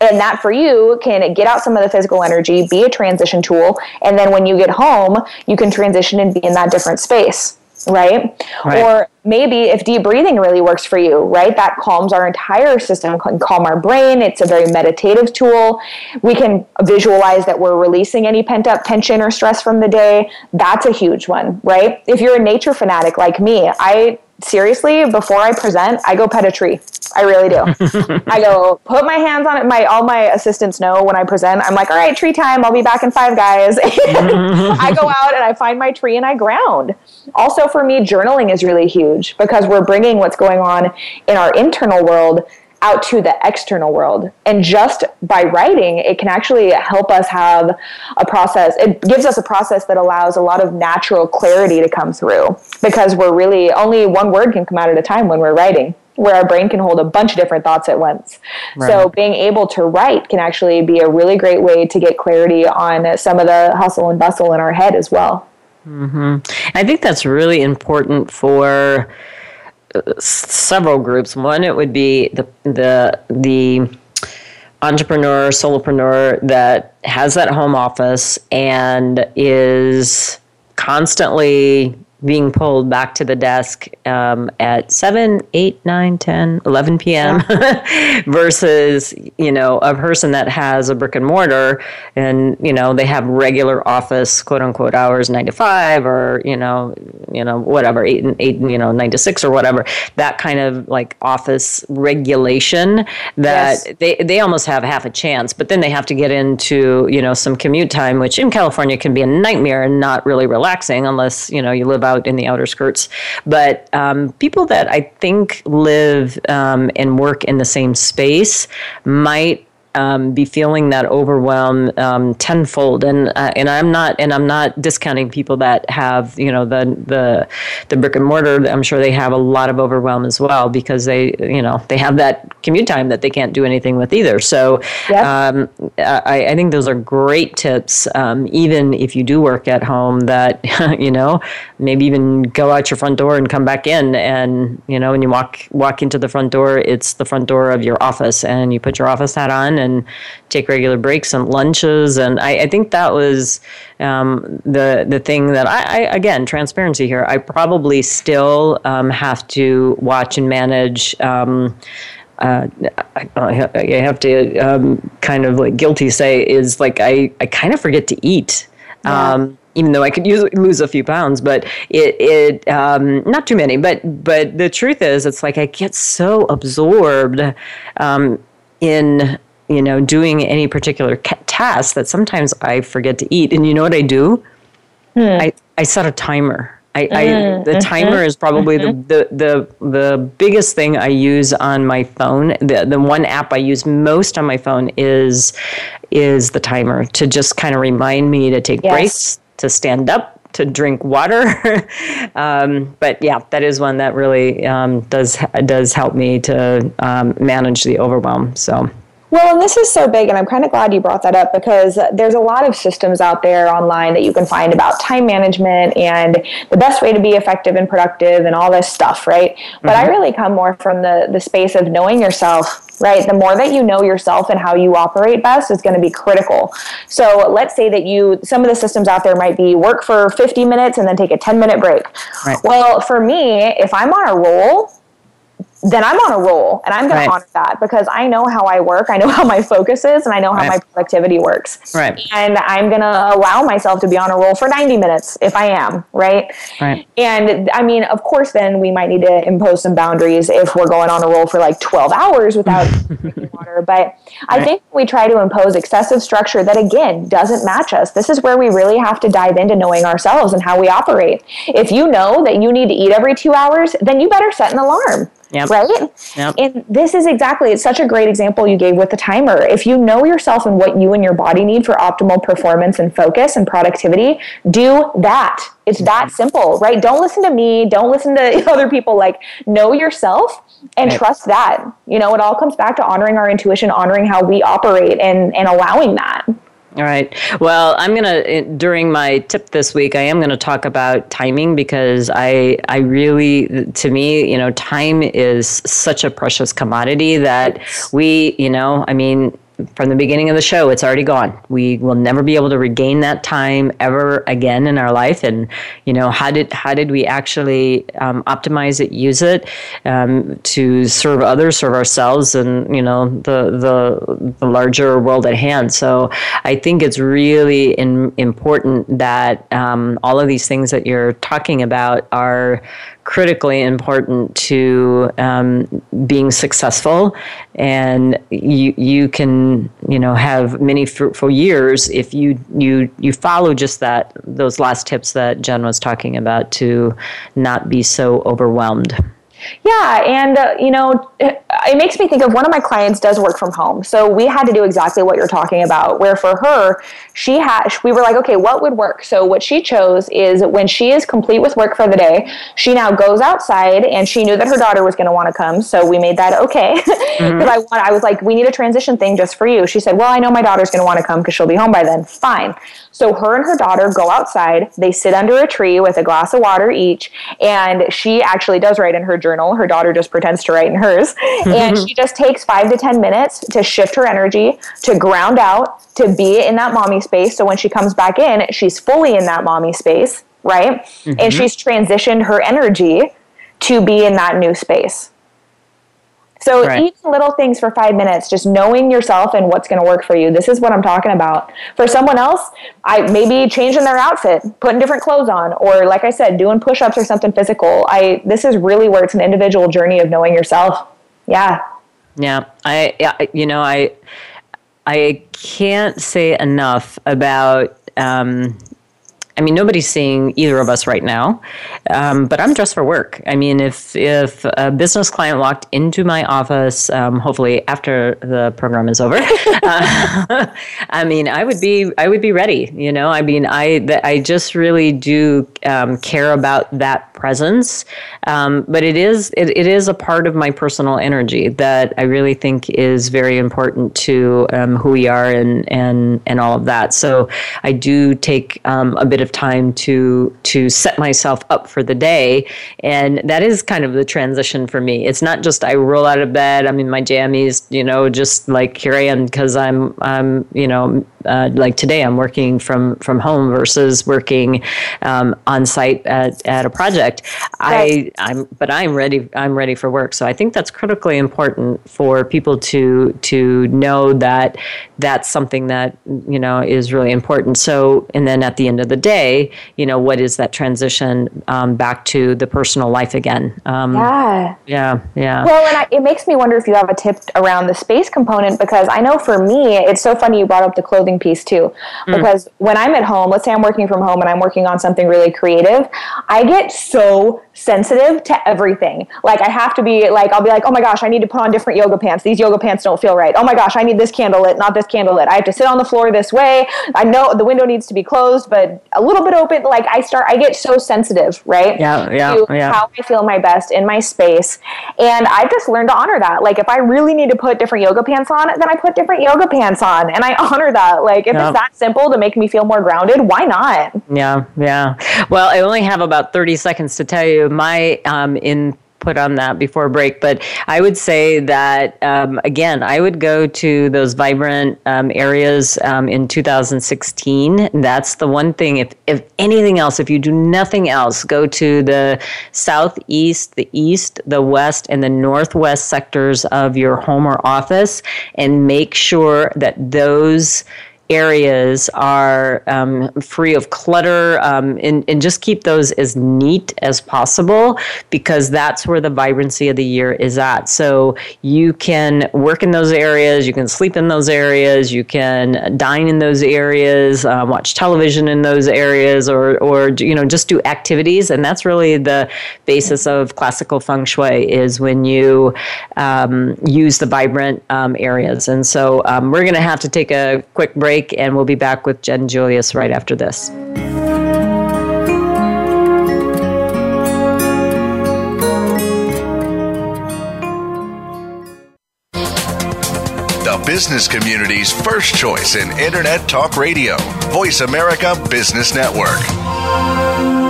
And that for you can get out some of the physical energy, be a transition tool. And then when you get home, you can transition and be in that different space. Right? right? Or maybe if deep breathing really works for you, right? That calms our entire system, can calm our brain. It's a very meditative tool. We can visualize that we're releasing any pent up tension or stress from the day. That's a huge one, right? If you're a nature fanatic like me, I seriously, before I present, I go pet a tree. I really do. I go put my hands on it. My all my assistants know when I present. I'm like, all right, tree time. I'll be back in five guys. I go out and I find my tree and I ground. Also, for me, journaling is really huge because we're bringing what's going on in our internal world out to the external world. And just by writing, it can actually help us have a process. It gives us a process that allows a lot of natural clarity to come through because we're really only one word can come out at a time when we're writing where our brain can hold a bunch of different thoughts at once. Right. So being able to write can actually be a really great way to get clarity on some of the hustle and bustle in our head as well. Mm-hmm. I think that's really important for several groups. One, it would be the the the entrepreneur, solopreneur that has that home office and is constantly being pulled back to the desk um, at 7 8 9 10 11 p.m yeah. versus you know a person that has a brick and mortar and you know they have regular office quote unquote hours 9 to 5 or you know you know whatever 8 and 8 you know 9 to 6 or whatever that kind of like office regulation that yes. they they almost have half a chance but then they have to get into you know some commute time which in California can be a nightmare and not really relaxing unless you know you live out in the outer skirts. But um, people that I think live um, and work in the same space might um, be feeling that overwhelm um, tenfold. And uh, and I'm not and I'm not discounting people that have you know the the the brick and mortar. I'm sure they have a lot of overwhelm as well because they you know they have that commute time that they can't do anything with either. So yep. um, I, I think those are great tips. Um, even if you do work at home, that you know maybe even go out your front door and come back in, and you know when you walk walk into the front door, it's the front door of your office, and you put your office hat on and take regular breaks and lunches. And I, I think that was um, the the thing that I, I, again transparency here. I probably still um, have to watch and manage. Um, uh, I, I, have to um, kind of like guilty say is like I, I kind of forget to eat. Yeah. Um, even though I could use, lose a few pounds, but it, it um, not too many. But but the truth is, it's like I get so absorbed um, in you know, doing any particular ca- task that sometimes I forget to eat. And you know what I do? Hmm. I, I set a timer. I, I mm, the mm-hmm. timer is probably mm-hmm. the, the the the biggest thing I use on my phone. The the one app I use most on my phone is is the timer to just kind of remind me to take yes. breaks, to stand up, to drink water. um, but yeah, that is one that really um, does does help me to um, manage the overwhelm. So. Well, and this is so big, and I'm kind of glad you brought that up because there's a lot of systems out there online that you can find about time management and the best way to be effective and productive and all this stuff, right? Mm-hmm. But I mm-hmm. really come more from the the space of knowing yourself, right? The more that you know yourself and how you operate best is going to be critical. So let's say that you some of the systems out there might be work for 50 minutes and then take a 10 minute break. Right. Well, for me, if I'm on a roll, then I'm on a roll and I'm going right. to honor that because I know how I work. I know how my focus is and I know how right. my productivity works. Right. And I'm going to allow myself to be on a roll for 90 minutes if I am, right? Right. And I mean, of course, then we might need to impose some boundaries if we're going on a roll for like 12 hours without water. But right. I think we try to impose excessive structure that, again, doesn't match us. This is where we really have to dive into knowing ourselves and how we operate. If you know that you need to eat every two hours, then you better set an alarm. Yep. Right? Yep. And this is exactly, it's such a great example you gave with the timer. If you know yourself and what you and your body need for optimal performance and focus and productivity, do that. It's that mm-hmm. simple, right? Don't listen to me. Don't listen to other people. Like, know yourself and right. trust that. You know, it all comes back to honoring our intuition, honoring how we operate, and, and allowing that. All right. Well, I'm gonna eh, during my tip this week. I am gonna talk about timing because I I really to me you know time is such a precious commodity that we you know I mean from the beginning of the show, it's already gone. We will never be able to regain that time ever again in our life. And you know, how did how did we actually um, optimize it, use it um, to serve others, serve ourselves, and you know, the the the larger world at hand. So I think it's really in, important that um, all of these things that you're talking about are critically important to um, being successful. And you you can you know have many fruitful years if you you you follow just that those last tips that Jen was talking about to not be so overwhelmed. Yeah, and uh, you know, it makes me think of one of my clients does work from home, so we had to do exactly what you're talking about. Where for her, she had we were like, okay, what would work? So what she chose is when she is complete with work for the day, she now goes outside, and she knew that her daughter was going to want to come, so we made that okay. Because mm-hmm. I want, I was like, we need a transition thing just for you. She said, well, I know my daughter's going to want to come because she'll be home by then. Fine. So her and her daughter go outside. They sit under a tree with a glass of water each, and she actually does write in her journal. Her daughter just pretends to write in hers. and she just takes five to 10 minutes to shift her energy, to ground out, to be in that mommy space. So when she comes back in, she's fully in that mommy space, right? Mm-hmm. And she's transitioned her energy to be in that new space. So right. each little things for five minutes, just knowing yourself and what's going to work for you. This is what I'm talking about. For someone else, I maybe changing their outfit, putting different clothes on, or like I said, doing push-ups or something physical. I this is really where it's an individual journey of knowing yourself. Yeah. Yeah. I you know I I can't say enough about um, I mean, nobody's seeing either of us right now, um, but I'm dressed for work. I mean, if if a business client walked into my office, um, hopefully after the program is over, uh, I mean, I would be I would be ready. You know, I mean, I I just really do um, care about that presence, um, but it is it, it is a part of my personal energy that I really think is very important to um, who we are and and and all of that. So I do take um, a bit of of time to to set myself up for the day. And that is kind of the transition for me. It's not just i roll out of bed i'm in my jammies you know just like here i am because i'm i'm you know uh, like today i'm working from from home versus working um, on site at, at a project i i'm but i'm ready i'm ready for work so i think that's critically important for people to to know that that's something that you know is really important so and then at the end of the day day, you know, what is that transition um, back to the personal life again? Um, yeah. Yeah. Yeah. Well, and I, it makes me wonder if you have a tip around the space component because I know for me, it's so funny you brought up the clothing networking piece too. Mm. Because when I'm at home, let's say I'm working from home and I'm working on something really creative, I get so sensitive to everything. Like I have to be like, I'll be like, oh my gosh, I need to put on different yoga pants. These yoga pants don't feel right. Oh my gosh, I need this candle lit, not this candle lit. I have to sit on the floor this way. I know the window needs to be closed, but a little bit open. Like I start, I get so sensitive, right? Yeah, yeah, yeah. How I feel my best in my space. And I've just learned to honor that. Like if I really need to put different yoga pants on, then I put different yoga pants on and I honor that. Like if it's that simple to make me feel more grounded, why not? Yeah, yeah. Well, I only have about 30 seconds to tell you my um, in put on that before break, but I would say that um, again, I would go to those vibrant um, areas um, in 2016. That's the one thing. If if anything else, if you do nothing else, go to the southeast, the east, the west, and the northwest sectors of your home or office, and make sure that those areas are um, free of clutter um, and, and just keep those as neat as possible because that's where the vibrancy of the year is at. So you can work in those areas, you can sleep in those areas, you can dine in those areas, uh, watch television in those areas, or, or you know just do activities. And that's really the basis of classical feng shui is when you um, use the vibrant um, areas. And so um, we're going to have to take a quick break break, and we'll be back with Jen Julius right after this. The business community's first choice in Internet Talk Radio, Voice America Business Network.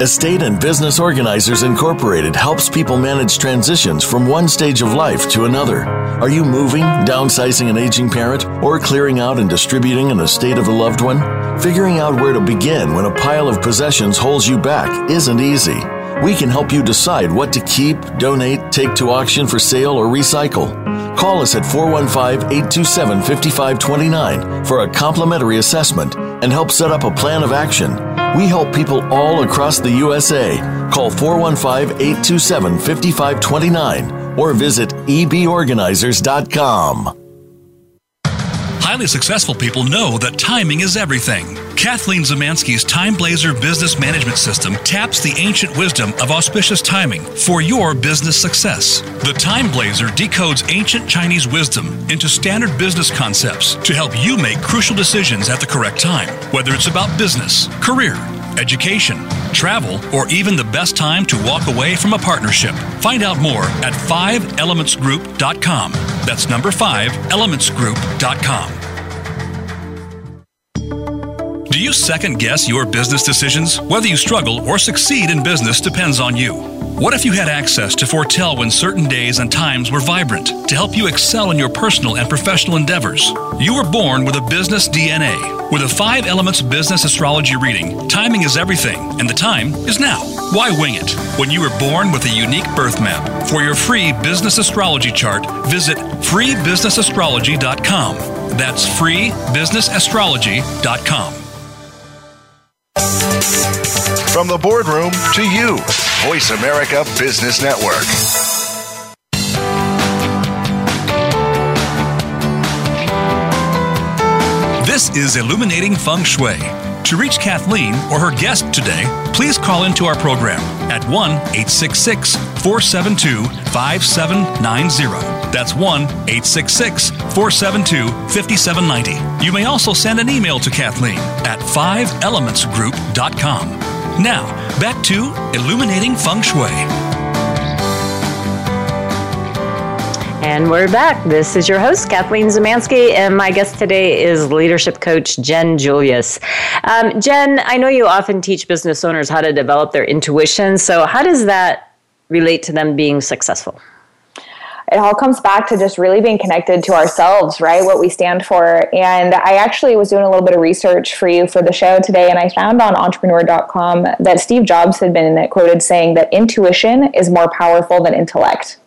Estate and Business Organizers Incorporated helps people manage transitions from one stage of life to another. Are you moving, downsizing an aging parent, or clearing out and distributing an estate of a loved one? Figuring out where to begin when a pile of possessions holds you back isn't easy. We can help you decide what to keep, donate, take to auction for sale, or recycle. Call us at 415 827 5529 for a complimentary assessment and help set up a plan of action. We help people all across the USA. Call 415 827 5529 or visit eborganizers.com. Highly successful people know that timing is everything. Kathleen Zemansky's Time Blazer business management system taps the ancient wisdom of auspicious timing for your business success. The Time Blazer decodes ancient Chinese wisdom into standard business concepts to help you make crucial decisions at the correct time, whether it's about business, career, education, travel, or even the best time to walk away from a partnership. Find out more at 5elementsgroup.com. That's number 5elementsgroup.com. Do you second guess your business decisions? Whether you struggle or succeed in business depends on you. What if you had access to foretell when certain days and times were vibrant to help you excel in your personal and professional endeavors? You were born with a business DNA. With a five elements business astrology reading, timing is everything, and the time is now. Why wing it? When you were born with a unique birth map. For your free business astrology chart, visit freebusinessastrology.com. That's freebusinessastrology.com. From the boardroom to you, Voice America Business Network. This is Illuminating Feng Shui. To reach Kathleen or her guest today, please call into our program at 1 866 472 5790. That's 1 866 472 5790. You may also send an email to Kathleen at 5elementsgroup.com. Now, back to Illuminating Feng Shui. And we're back. This is your host, Kathleen Zemansky, and my guest today is leadership coach Jen Julius. Um, Jen, I know you often teach business owners how to develop their intuition. So, how does that relate to them being successful? It all comes back to just really being connected to ourselves, right? What we stand for. And I actually was doing a little bit of research for you for the show today, and I found on entrepreneur.com that Steve Jobs had been quoted saying that intuition is more powerful than intellect.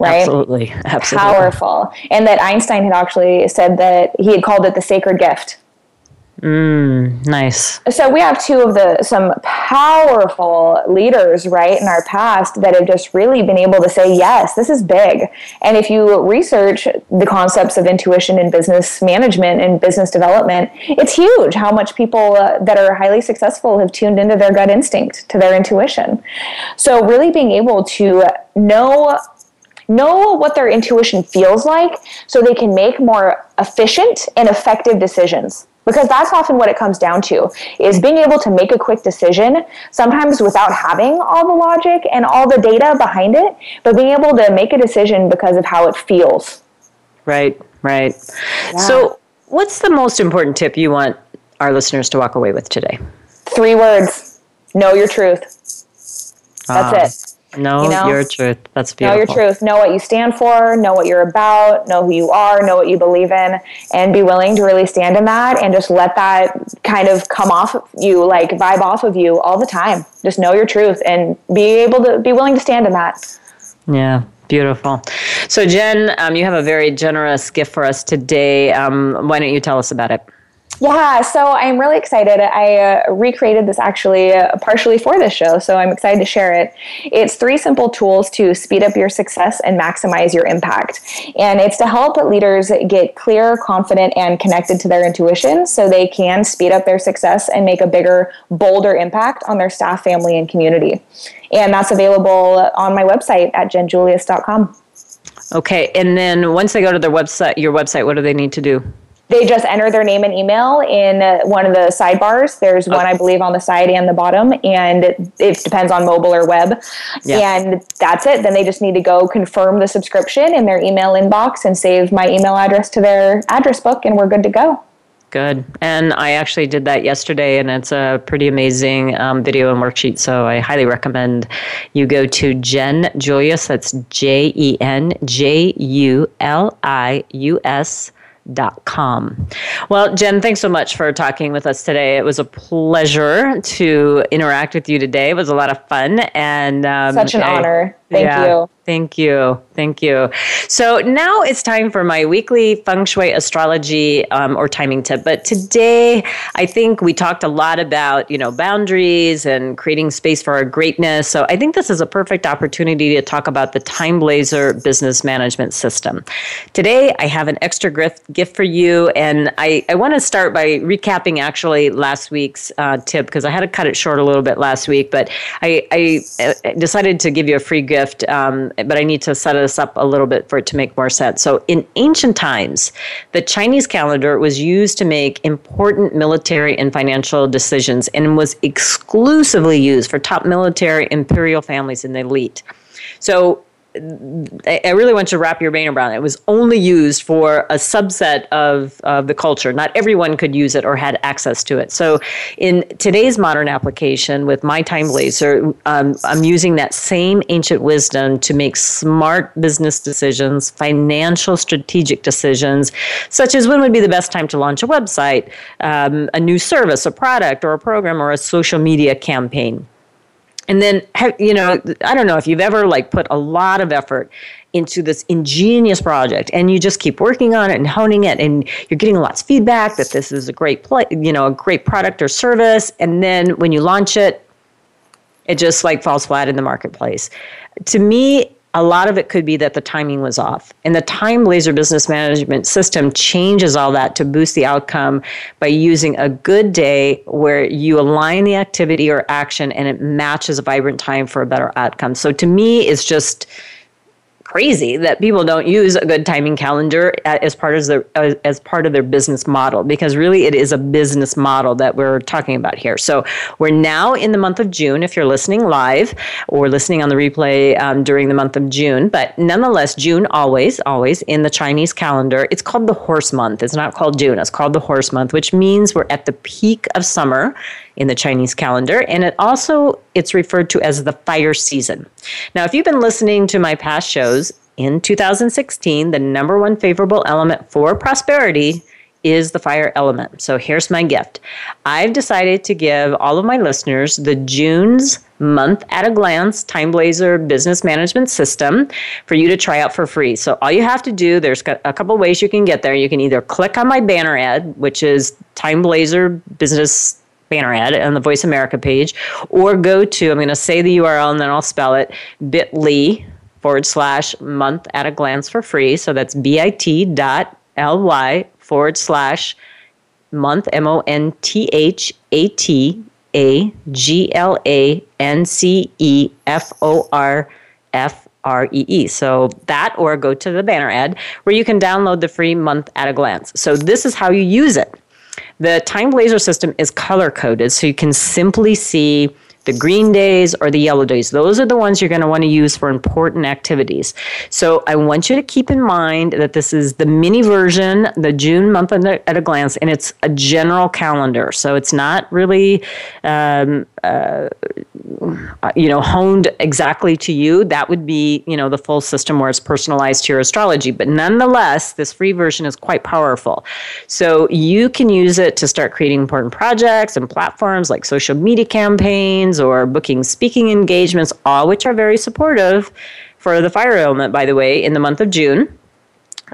Right? Absolutely. Absolutely. Powerful. And that Einstein had actually said that he had called it the sacred gift Mm, nice. So we have two of the some powerful leaders, right, in our past that have just really been able to say, yes, this is big. And if you research the concepts of intuition in business management and business development, it's huge how much people uh, that are highly successful have tuned into their gut instinct, to their intuition. So, really being able to know know what their intuition feels like so they can make more efficient and effective decisions because that's often what it comes down to is being able to make a quick decision sometimes without having all the logic and all the data behind it but being able to make a decision because of how it feels. Right right. Yeah. so what's the most important tip you want our listeners to walk away with today? Three words. Know your truth. That's ah. it Know you know? your truth. That's beautiful. Know your truth. Know what you stand for. Know what you're about. Know who you are. Know what you believe in, and be willing to really stand in that, and just let that kind of come off of you, like vibe off of you all the time. Just know your truth and be able to be willing to stand in that. Yeah, Beautiful. So, Jen, um, you have a very generous gift for us today. Um, why don't you tell us about it? Yeah, so I'm really excited. I uh, recreated this actually uh, partially for this show, so I'm excited to share it. It's three simple tools to speed up your success and maximize your impact. And it's to help leaders get clear, confident, and connected to their intuition so they can speed up their success and make a bigger, bolder impact on their staff, family, and community. And that's available on my website at jenjulius.com. Okay, and then once they go to their website, your website, what do they need to do? They just enter their name and email in one of the sidebars. There's okay. one, I believe, on the side and the bottom, and it depends on mobile or web. Yeah. And that's it. Then they just need to go confirm the subscription in their email inbox and save my email address to their address book, and we're good to go. Good. And I actually did that yesterday, and it's a pretty amazing um, video and worksheet. So I highly recommend you go to Jen Julius. That's J E N J U L I U S com. Well, Jen, thanks so much for talking with us today. It was a pleasure to interact with you today. It was a lot of fun and um, such an I, honor. Thank yeah, you. Thank you. Thank you. So now it's time for my weekly feng shui astrology um, or timing tip. But today, I think we talked a lot about you know boundaries and creating space for our greatness. So I think this is a perfect opportunity to talk about the Time Blazer business management system. Today, I have an extra gift gift for you, and I I want to start by recapping actually last week's uh, tip because I had to cut it short a little bit last week, but I I uh, decided to give you a free gift um, but I need to set this up a little bit for it to make more sense. So, in ancient times, the Chinese calendar was used to make important military and financial decisions and was exclusively used for top military imperial families and the elite. So, I really want you to wrap your brain around it. It was only used for a subset of, of the culture. Not everyone could use it or had access to it. So, in today's modern application with My Time Blazer, um, I'm using that same ancient wisdom to make smart business decisions, financial strategic decisions, such as when would be the best time to launch a website, um, a new service, a product, or a program, or a social media campaign and then you know i don't know if you've ever like put a lot of effort into this ingenious project and you just keep working on it and honing it and you're getting lots of feedback that this is a great play, you know a great product or service. And then when you launch it it just like falls flat in the marketplace. To me a lot of it could be that the timing was off. And the Time Blazer business management system changes all that to boost the outcome by using a good day where you align the activity or action and it matches a vibrant time for a better outcome. So to me, it's just crazy that people don't use a good timing calendar as part of their as part of their business model because really it is a business model that we're talking about here. So we're now in the month of June. If you're listening live or listening on the replay um, during the month of June, but nonetheless, June always always in the Chinese calendar. It's called the Horse Month. It's not called June. It's called the Horse Month, which means we're at the peak of summer in the Chinese calendar, and it also it's referred to as the fire season. Now, if you've been listening to my past shows, in 2016, the number one favorable element for prosperity is the fire element. So here's my gift. I've decided to give all of my listeners the June's month at a glance Time Blazer business management system for you to try out for free. So all you have to do, there's a couple ways you can get there. You can either click on my banner ad, which is Time Blazer business banner ad on the Voice America page, or go to, I'm going to say the URL and then I'll spell it bit.ly forward slash month at a glance for free. So that's bit dot ly forward slash month, M O N T H A T A G L A N C E F O R F R E E. So that, or go to the banner ad where you can download the free month at a glance. So this is how you use it. The Time Blazer system is color coded, so you can simply see the green days or the yellow days. Those are the ones you're going to want to use for important activities. So I want you to keep in mind that this is the mini version, the June month at a glance, and it's a general calendar. So it's not really um, uh, you know, honed exactly to you, that would be, you know, the full system where it's personalized to your astrology. But nonetheless, this free version is quite powerful. So you can use it to start creating important projects and platforms like social media campaigns or booking speaking engagements, all which are very supportive for the fire element, by the way, in the month of June.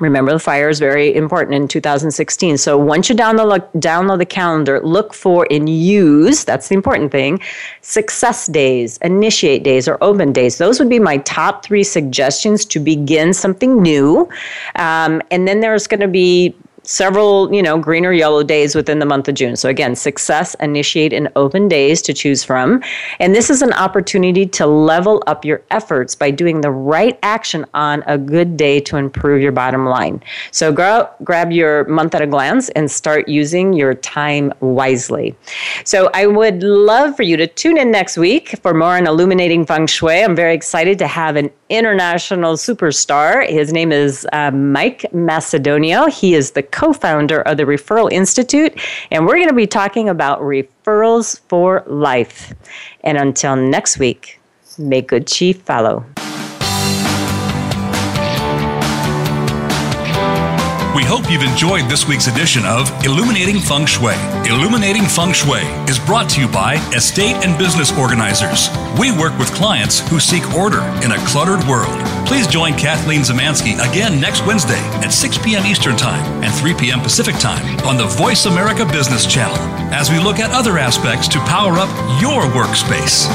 Remember, the fire is very important in 2016. So once you download download the calendar, look for and use. That's the important thing. Success days, initiate days, or open days. Those would be my top three suggestions to begin something new. Um, and then there's going to be several, you know, green or yellow days within the month of June. So again, success, initiate, and open days to choose from. And this is an opportunity to level up your efforts by doing the right action on a good day to improve your bottom line. So grab, grab your month at a glance and start using your time wisely. So I would love for you to tune in next week for more on illuminating feng shui. I'm very excited to have an international superstar. His name is uh, Mike Macedonio. He is the co founder of the Referral Institute, and we're going to be talking about referrals for life. And until next week, may good chi follow. We hope you've enjoyed this week's edition of Illuminating Feng Shui. Illuminating Feng Shui is brought to you by Estate and Business Organizers. We work with clients who seek order in a cluttered world. Please join Kathleen Zemansky again next Wednesday at 6 p.m. Eastern Time and 3 p.m. Pacific Time on the Voice America Business Channel as we look at other aspects to power up your workspace.